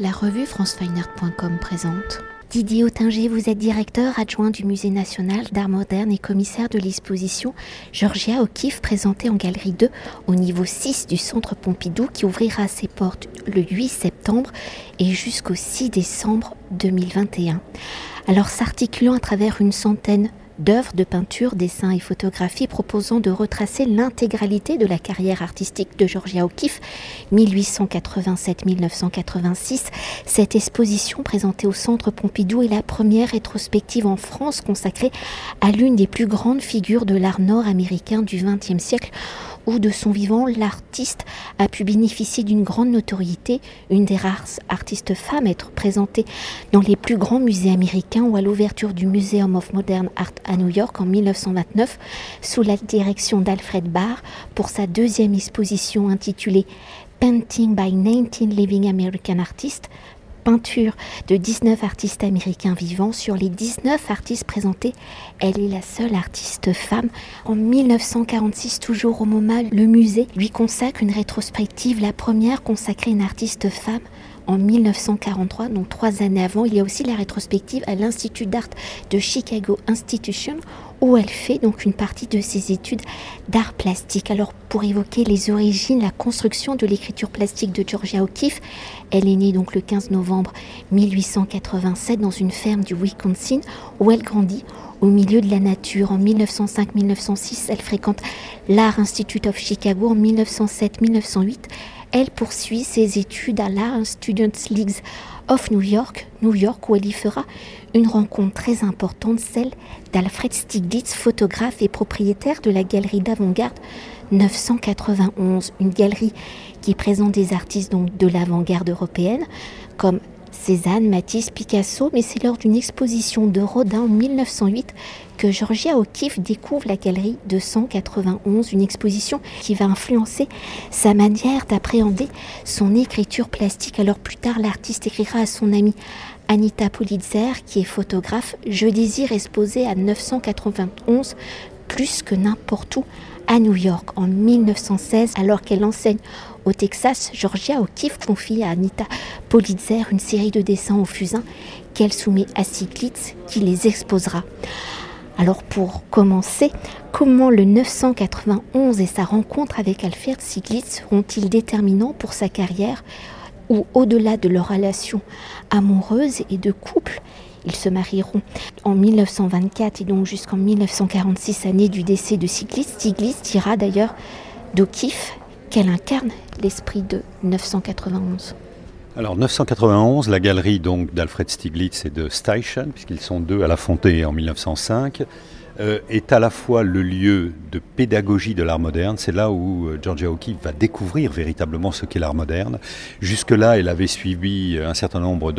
La revue francefineart.com présente. Didier Autinger, vous êtes directeur adjoint du Musée national d'art moderne et commissaire de l'exposition Georgia O'Keeffe présentée en galerie 2 au niveau 6 du centre Pompidou qui ouvrira ses portes le 8 septembre et jusqu'au 6 décembre 2021. Alors s'articulant à travers une centaine d'œuvres de peinture, dessins et photographies proposant de retracer l'intégralité de la carrière artistique de Georgia O'Keeffe, 1887-1986. Cette exposition présentée au Centre Pompidou est la première rétrospective en France consacrée à l'une des plus grandes figures de l'art nord-américain du XXe siècle où de son vivant, l'artiste a pu bénéficier d'une grande notoriété, une des rares artistes femmes à être présentée dans les plus grands musées américains ou à l'ouverture du Museum of Modern Art à New York en 1929 sous la direction d'Alfred Barr pour sa deuxième exposition intitulée Painting by 19 Living American Artists, peinture de 19 artistes américains vivants. Sur les 19 artistes présentés, elle est la seule artiste femme. En 1946, toujours au MoMA, le musée lui consacre une rétrospective, la première consacrée à une artiste femme en 1943, donc trois années avant. Il y a aussi la rétrospective à l'Institut d'art de Chicago Institution où elle fait donc une partie de ses études d'art plastique. Alors pour évoquer les origines, la construction de l'écriture plastique de Georgia O'Keeffe, elle est née donc le 15 novembre 1887 dans une ferme du Wisconsin où elle grandit au milieu de la nature. En 1905-1906, elle fréquente l'Art Institute of Chicago. En 1907-1908, elle poursuit ses études à l'Art Students League of New York, New York, où elle y fera une rencontre très importante, celle d'Alfred Stieglitz, photographe et propriétaire de la galerie d'avant-garde 991, une galerie qui présente des artistes donc de l'avant-garde européenne comme Cézanne, Matisse, Picasso, mais c'est lors d'une exposition de Rodin en 1908 que Georgia O'Keeffe découvre la galerie 291, une exposition qui va influencer sa manière d'appréhender son écriture plastique. Alors plus tard, l'artiste écrira à son amie Anita Politzer, qui est photographe, Je désire exposer à 991 plus que n'importe où à New York en 1916, alors qu'elle enseigne au Texas, Georgia O'Keeffe confie à Anita Politzer une série de dessins au fusain qu'elle soumet à Siglitz qui les exposera. Alors pour commencer, comment le 991 et sa rencontre avec Alfred Siglitz seront-ils déterminants pour sa carrière ou au-delà de leur relation amoureuse et de couple, ils se marieront en 1924 et donc jusqu'en 1946, année du décès de Stiglitz. Stiglitz dira d'ailleurs d'O'Keeffe qu'elle incarne l'esprit de 991. Alors 991, la galerie donc d'Alfred Stieglitz et de Steichen, puisqu'ils sont deux à la Fontée en 1905, euh, est à la fois le lieu de pédagogie de l'art moderne. C'est là où euh, Georgia O'Keeffe va découvrir véritablement ce qu'est l'art moderne. Jusque-là, elle avait suivi un certain nombre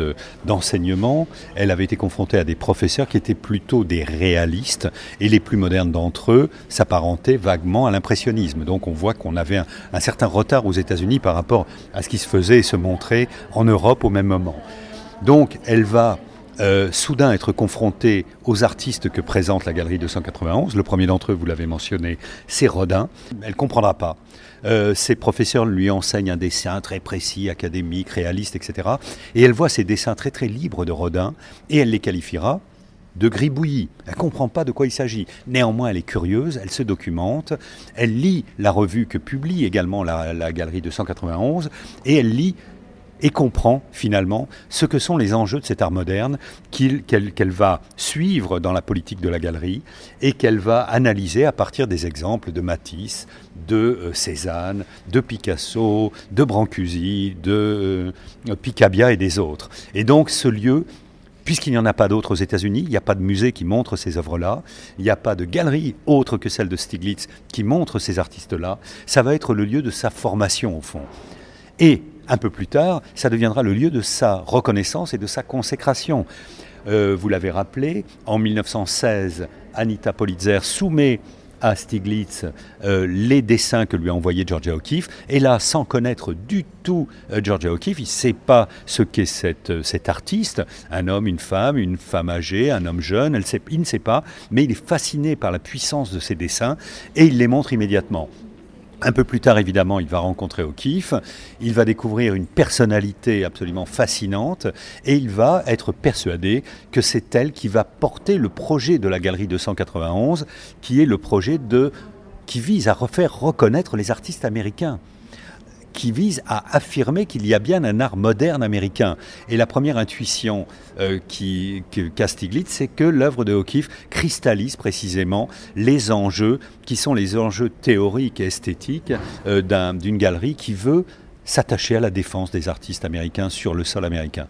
d'enseignements. elle avait été confrontée à des professeurs qui étaient plutôt des réalistes, et les plus modernes d'entre eux s'apparentaient vaguement à l'impressionnisme. Donc on voit qu'on avait un, un certain retard aux États-Unis par rapport à ce qui se faisait et se montrait en Europe au même moment. Donc elle va euh, soudain être confronté aux artistes que présente la galerie 291. Le premier d'entre eux, vous l'avez mentionné, c'est Rodin. Elle ne comprendra pas. Euh, ses professeurs lui enseignent un dessin très précis, académique, réaliste, etc. Et elle voit ces dessins très très libres de Rodin et elle les qualifiera de gribouillis. Elle ne comprend pas de quoi il s'agit. Néanmoins, elle est curieuse, elle se documente, elle lit la revue que publie également la, la Galerie 291 et elle lit et comprend finalement ce que sont les enjeux de cet art moderne qu'elle va suivre dans la politique de la galerie et qu'elle va analyser à partir des exemples de Matisse, de euh, Cézanne, de Picasso, de Brancusi, de euh, Picabia et des autres. Et donc ce lieu puisqu'il n'y en a pas d'autres aux États-Unis, il n'y a pas de musée qui montre ces œuvres-là, il n'y a pas de galerie autre que celle de Stiglitz qui montre ces artistes-là, ça va être le lieu de sa formation au fond. Et un peu plus tard, ça deviendra le lieu de sa reconnaissance et de sa consécration. Euh, vous l'avez rappelé, en 1916, Anita Politzer soumet à Stiglitz euh, les dessins que lui a envoyés Georgia O'Keeffe. Et là, sans connaître du tout euh, Georgia O'Keeffe, il ne sait pas ce qu'est cet artiste, un homme, une femme, une femme âgée, un homme jeune, il ne sait pas, mais il est fasciné par la puissance de ses dessins et il les montre immédiatement. Un peu plus tard, évidemment, il va rencontrer O'Keeffe, il va découvrir une personnalité absolument fascinante et il va être persuadé que c'est elle qui va porter le projet de la Galerie 291, qui est le projet de, qui vise à refaire reconnaître les artistes américains qui vise à affirmer qu'il y a bien un art moderne américain. Et la première intuition euh, qui, qu'a c'est que l'œuvre de O'Keeffe cristallise précisément les enjeux qui sont les enjeux théoriques et esthétiques euh, d'une galerie qui veut s'attacher à la défense des artistes américains sur le sol américain.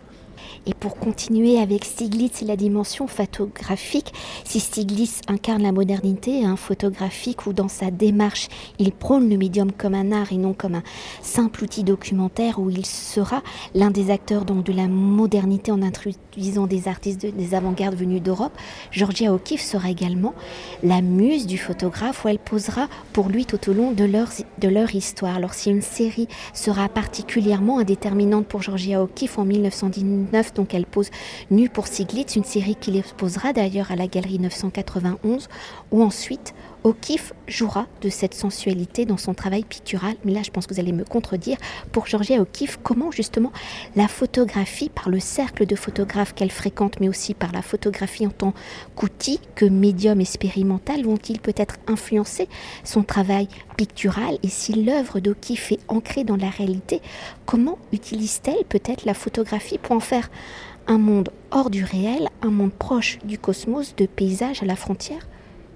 Et pour continuer avec Stiglitz et la dimension photographique, si Stiglitz incarne la modernité un photographique où dans sa démarche il prône le médium comme un art et non comme un simple outil documentaire où il sera l'un des acteurs donc de la modernité en introduisant des artistes des avant-gardes venus d'Europe, Georgia O'Keeffe sera également la muse du photographe où elle posera pour lui tout au long de leur, de leur histoire. Alors si une série sera particulièrement indéterminante pour Georgia O'Keeffe en 1919 donc elle pose nue pour Siglitz, une série qu'il exposera d'ailleurs à la galerie 991, où ensuite O'Keeffe jouera de cette sensualité dans son travail pictural. Mais là, je pense que vous allez me contredire. Pour Georgia O'Keeffe, comment justement la photographie, par le cercle de photographes qu'elle fréquente, mais aussi par la photographie en tant qu'outil, que médium expérimental, vont-ils peut-être influencer son travail pictural? Et si l'œuvre d'O'Keeffe est ancrée dans la réalité, comment utilise-t-elle peut-être la photographie pour en faire un monde hors du réel, un monde proche du cosmos, de paysages à la frontière?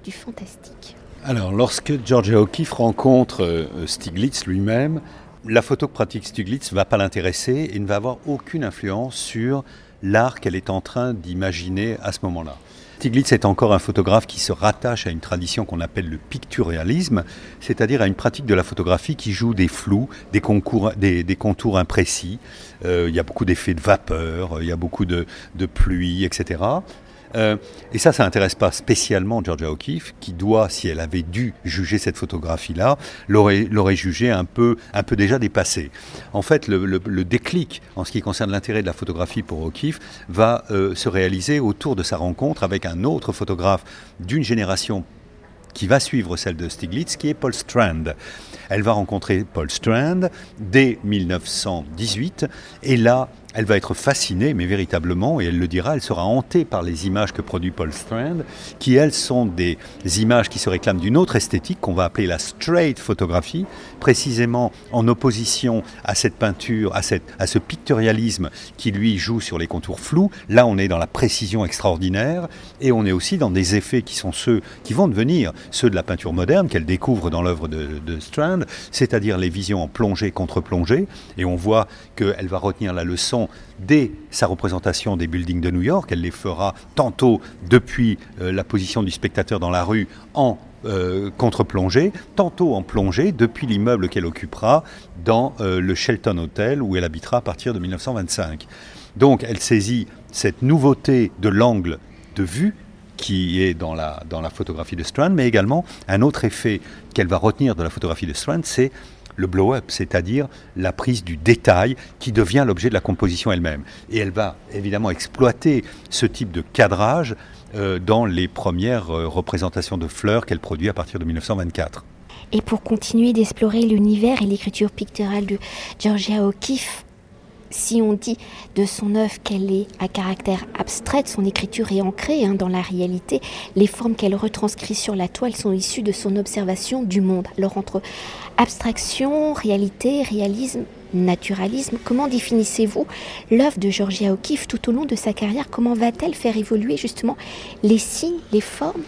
Du fantastique. Alors, lorsque Georgia O'Keeffe rencontre euh, Stiglitz lui-même, la photo que pratique Stiglitz ne va pas l'intéresser et ne va avoir aucune influence sur l'art qu'elle est en train d'imaginer à ce moment-là. Stiglitz est encore un photographe qui se rattache à une tradition qu'on appelle le picturéalisme, c'est-à-dire à une pratique de la photographie qui joue des flous, des, contours imprécis. Euh, il y a beaucoup d'effets de vapeur, il y a beaucoup de pluie, etc. Euh, et ça, ça n'intéresse pas spécialement Georgia O'Keeffe, qui doit, si elle avait dû juger cette photographie-là, l'aurait jugée un peu, un peu déjà dépassée. En fait, le, déclic en ce qui concerne l'intérêt de la photographie pour O'Keeffe va euh, se réaliser autour de sa rencontre avec un autre photographe d'une génération qui va suivre celle de Stiglitz, qui est Paul Strand. Elle va rencontrer Paul Strand dès 1918, et là, elle va être fascinée, mais véritablement, et elle le dira, elle sera hantée par les images que produit Paul Strand, qui elles sont des images qui se réclament d'une autre esthétique qu'on va appeler la straight photographie, précisément en opposition à cette peinture, à, cette, à ce pictorialisme qui lui joue sur les contours flous. Là, on est dans la précision extraordinaire, et on est aussi dans des effets qui sont ceux qui vont devenir ceux de la peinture moderne qu'elle découvre dans l'œuvre de, de Strand, c'est-à-dire les visions en plongée contre plongée, et on voit qu'elle va retenir la leçon dès sa représentation des buildings de New York. Elle les fera tantôt depuis euh, la position du spectateur dans la rue en euh, contre-plongée, tantôt en plongée depuis l'immeuble qu'elle occupera dans euh, le Shelton Hotel où elle habitera à partir de 1925. Donc elle saisit cette nouveauté de l'angle de vue qui est dans la, dans la photographie de Strand, mais également un autre effet qu'elle va retenir de la photographie de Strand, c'est le blow-up, c'est-à-dire la prise du détail qui devient l'objet de la composition elle-même. Et elle va évidemment exploiter ce type de cadrage euh, dans les premières euh, représentations de fleurs qu'elle produit à partir de 1924. Et pour continuer d'explorer l'univers et l'écriture picturale de Georgia O'Keeffe, si on dit de son œuvre qu'elle est à caractère abstraite, son écriture est ancrée hein, dans la réalité, les formes qu'elle retranscrit sur la toile sont issues de son observation du monde. Alors entre abstraction, réalité, réalisme, naturalisme, comment définissez-vous l'œuvre de Georgia O'Keeffe tout au long de sa carrière? Comment va-t-elle faire évoluer justement les signes, les formes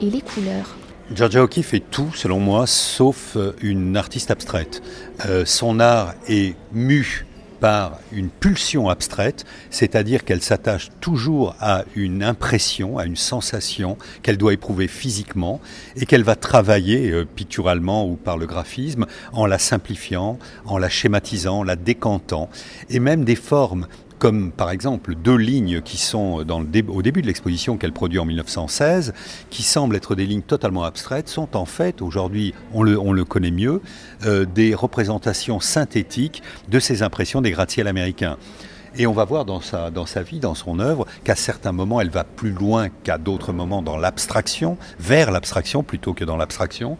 et les couleurs? Georgia O'Keeffe est tout, selon moi, sauf euh, une artiste abstraite. Euh, son art est mu par une pulsion abstraite, c'est-à-dire qu'elle s'attache toujours à une impression, à une sensation qu'elle doit éprouver physiquement et qu'elle va travailler euh, picturalement ou par le graphisme en la simplifiant, en la schématisant, en la décantant. Et même des formes comme par exemple deux lignes qui sont au début de l'exposition qu'elle produit en 1916, qui semblent être des lignes totalement abstraites, sont en fait, aujourd'hui on le, on le, connaît mieux, euh, des représentations synthétiques de ces impressions des gratte-ciels américains. Et on va voir dans sa, dans sa vie, dans son œuvre, qu'à certains moments, elle va plus loin qu'à d'autres moments dans l'abstraction, vers l'abstraction plutôt que dans l'abstraction.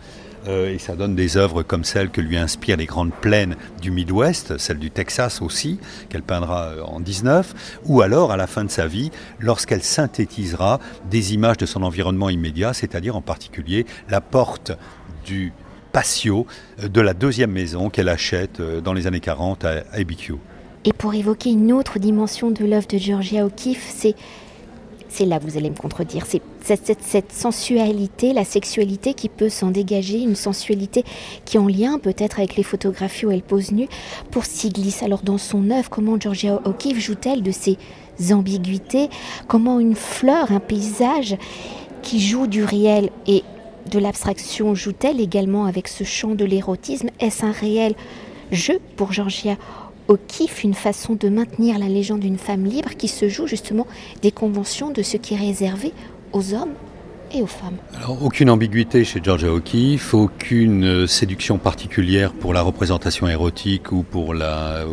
Euh, et ça donne des œuvres comme celles que lui inspirent les grandes plaines du Midwest, celle du Texas aussi, qu'elle peindra euh, en 19, ou alors à la fin de sa vie, lorsqu'elle synthétisera des images de son environnement immédiat, c'est-à-dire en particulier la porte du patio euh, de la deuxième maison qu'elle achète dans les années 40 à ABQ. Et pour évoquer une autre dimension de l'œuvre de Georgia O'Keeffe, c'est c'est là vous allez me contredire, c'est cette, sensualité, la sexualité qui peut s'en dégager, une sensualité qui est en lien peut-être avec les photographies où elle pose nue. Pour Stiglitz. Alors dans son œuvre, comment Georgia O'Keeffe joue-t-elle de ces ambiguïtés? Comment une fleur, un paysage qui joue du réel et de l'abstraction joue-t-elle également avec ce chant de l'érotisme? Est-ce un réel jeu pour Georgia au kiff une façon de maintenir la légende d'une femme libre qui se joue justement des conventions de ce qui est réservé aux hommes et aux femmes. Alors, aucune ambiguïté chez Georgia O'Keeffe, aucune euh, séduction particulière pour la représentation érotique ou pour la, euh,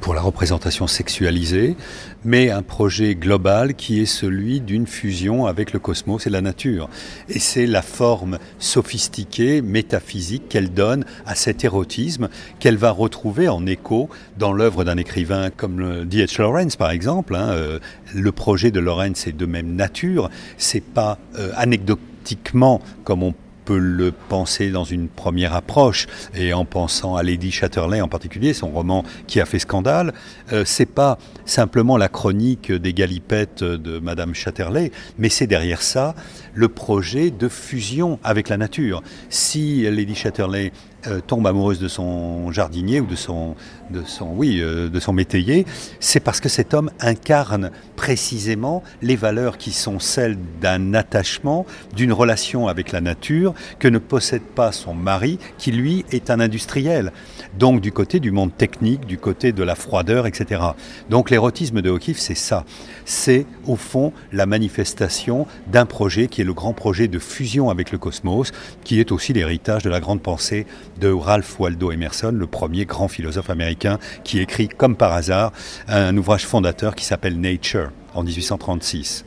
pour la représentation sexualisée, mais un projet global qui est celui d'une fusion avec le cosmos et la nature. Et c'est la forme sophistiquée, métaphysique qu'elle donne à cet érotisme qu'elle va retrouver en écho dans l'œuvre d'un écrivain comme D.H. Lawrence par exemple. Hein. Euh, le projet de Lawrence est de même nature, c'est pas euh, anecdotiquement comme on peut le penser dans une première approche, et en pensant à Lady Chatterley en particulier, son roman qui a fait scandale, euh, c'est pas simplement la chronique des galipettes de Madame Chatterley, mais c'est derrière ça le projet de fusion avec la nature. Si Lady Chatterley euh, tombe amoureuse de son jardinier ou de son, de son, oui, euh, de son métayer, c'est parce que cet homme incarne précisément les valeurs qui sont celles d'un attachement, d'une relation avec la nature que ne possède pas son mari, qui lui est un industriel. Donc du côté du monde technique, du côté de la froideur, etc. Donc l'érotisme de O'Keeffe, c'est ça. C'est au fond la manifestation d'un projet qui est le grand projet de fusion avec le cosmos, qui est aussi l'héritage de la grande pensée de Ralph Waldo Emerson, le premier grand philosophe américain qui écrit comme par hasard un ouvrage fondateur qui s'appelle Nature en 1836.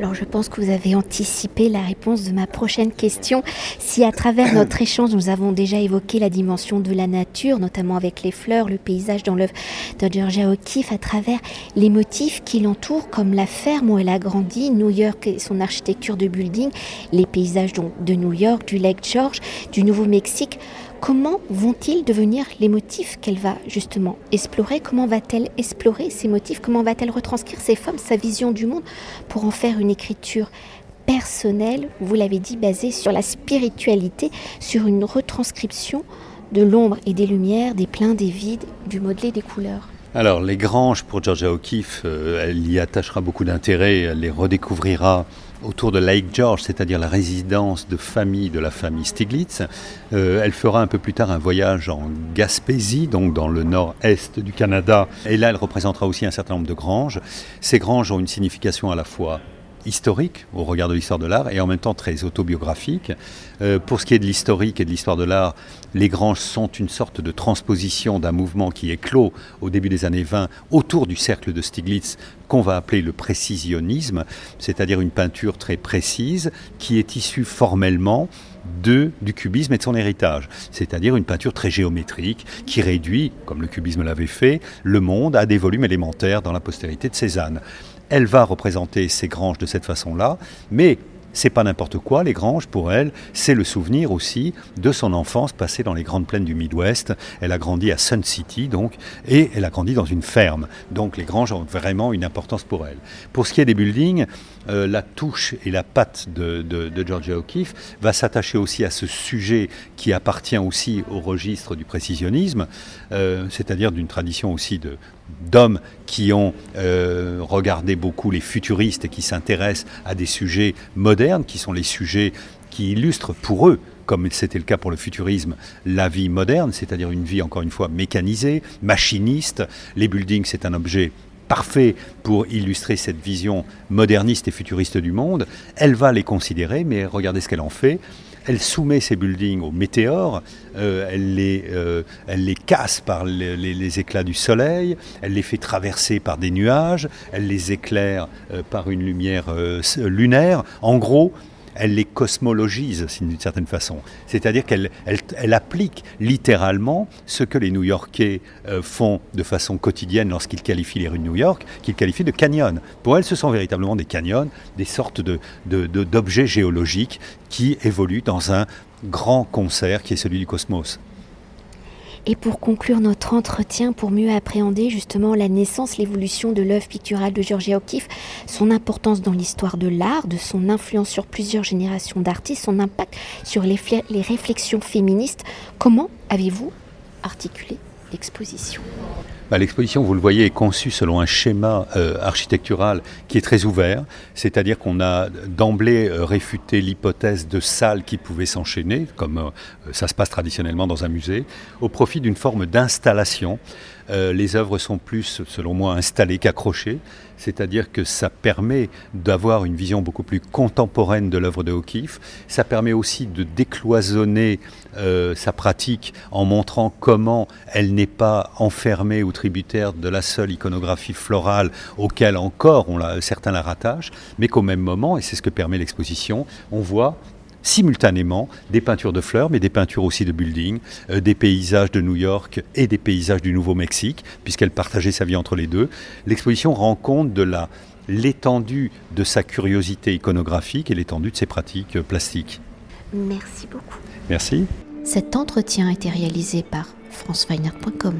Alors je pense que vous avez anticipé la réponse de ma prochaine question. Si à travers notre échange, nous avons déjà évoqué la dimension de la nature, notamment avec les fleurs, le paysage dans l'œuvre de Georgia O'Keeffe, à travers les motifs qui l'entourent, comme la ferme où elle a grandi, New York et son architecture de building, les paysages de New York, du Lake George, du Nouveau-Mexique, Comment vont-ils devenir les motifs qu'elle va justement explorer? Comment va-t-elle explorer ces motifs? Comment va-t-elle retranscrire ces femmes, sa vision du monde? Pour en faire une écriture personnelle, vous l'avez dit, basée sur la spiritualité, sur une retranscription de l'ombre et des lumières, des pleins, des vides, du modelé des couleurs. Alors, les granges, pour Georgia O'Keeffe, euh, elle y attachera beaucoup d'intérêt, elle les redécouvrira autour de Lake George, c'est-à-dire la résidence de famille de la famille Stiglitz. Euh, elle fera un peu plus tard un voyage en Gaspésie, donc dans le nord-est du Canada. Et là, elle représentera aussi un certain nombre de granges. Ces granges ont une signification à la fois historique au regard de l'histoire de l'art et en même temps très autobiographique. Euh, pour ce qui est de l'historique et de l'histoire de l'art, les Granges sont une sorte de transposition d'un mouvement qui clos au début des années 20 autour du cercle de Stiglitz qu'on va appeler le précisionnisme, c'est-à-dire une peinture très précise qui est issue formellement de, du cubisme et de son héritage, c'est-à-dire une peinture très géométrique qui réduit, comme le cubisme l'avait fait, le monde à des volumes élémentaires dans la postérité de Cézanne. Elle va représenter ces granges de cette façon-là, mais c'est pas n'importe quoi, les granges, pour elle, c'est le souvenir aussi de son enfance passée dans les grandes plaines du Midwest. Elle a grandi à Sun City, donc, et elle a grandi dans une ferme. Donc les granges ont vraiment une importance pour elle. Pour ce qui est des buildings, euh, la touche et la patte de, Georgia O'Keeffe va s'attacher aussi à ce sujet qui appartient aussi au registre du précisionnisme, euh, c'est-à-dire d'une tradition aussi de, d'hommes qui ont euh, regardé beaucoup les futuristes et qui s'intéressent à des sujets modernes, qui sont les sujets qui illustrent pour eux comme c'était le cas pour le futurisme, la vie moderne, c'est-à-dire une vie encore une fois mécanisée, machiniste. Les buildings, c'est un objet parfait pour illustrer cette vision moderniste et futuriste du monde. Elle va les considérer, mais regardez ce qu'elle en fait. Elle soumet ces buildings aux météores, euh, elle, les, euh, elle les casse par les, éclats du soleil, elle les fait traverser par des nuages, elle les éclaire euh, par une lumière lunaire. En gros, elle les cosmologise d'une certaine façon. C'est-à-dire qu'elle elle, applique littéralement ce que les New-Yorkais euh, font de façon quotidienne lorsqu'ils qualifient les rues de New York, qu'ils qualifient de canyons. Pour elle, ce sont véritablement des canyons, des sortes d'objets géologiques qui évoluent dans un grand concert qui est celui du cosmos. Et pour conclure notre entretien, pour mieux appréhender justement la naissance, l'évolution de l'œuvre picturale de Georgia O'Keeffe, son importance dans l'histoire de l'art, de son influence sur plusieurs générations d'artistes, son impact sur les réflexions féministes, comment avez-vous articulé l'exposition. Bah, L'exposition, vous le voyez, est conçue selon un schéma euh, architectural qui est très ouvert, c'est-à-dire qu'on a d'emblée euh, réfuté l'hypothèse de salles qui pouvaient s'enchaîner, comme euh, ça se passe traditionnellement dans un musée, au profit d'une forme d'installation euh, les œuvres sont plus, selon moi, installées qu'accrochées, c'est-à-dire que ça permet d'avoir une vision beaucoup plus contemporaine de l'œuvre de O'Keeffe. Ça permet aussi de décloisonner euh, sa pratique en montrant comment elle n'est pas enfermée ou tributaire de la seule iconographie florale auquel encore certains la rattachent, mais qu'au même moment, et c'est ce que permet l'exposition, on voit simultanément des peintures de fleurs, mais des peintures aussi de buildings, euh, des paysages de New York et des paysages du Nouveau-Mexique, puisqu'elle partageait sa vie entre les deux. L'exposition rend compte de la l'étendue de sa curiosité iconographique et l'étendue de ses pratiques euh, plastiques. Merci beaucoup. Merci. Cet entretien a été réalisé par franceweiner.com.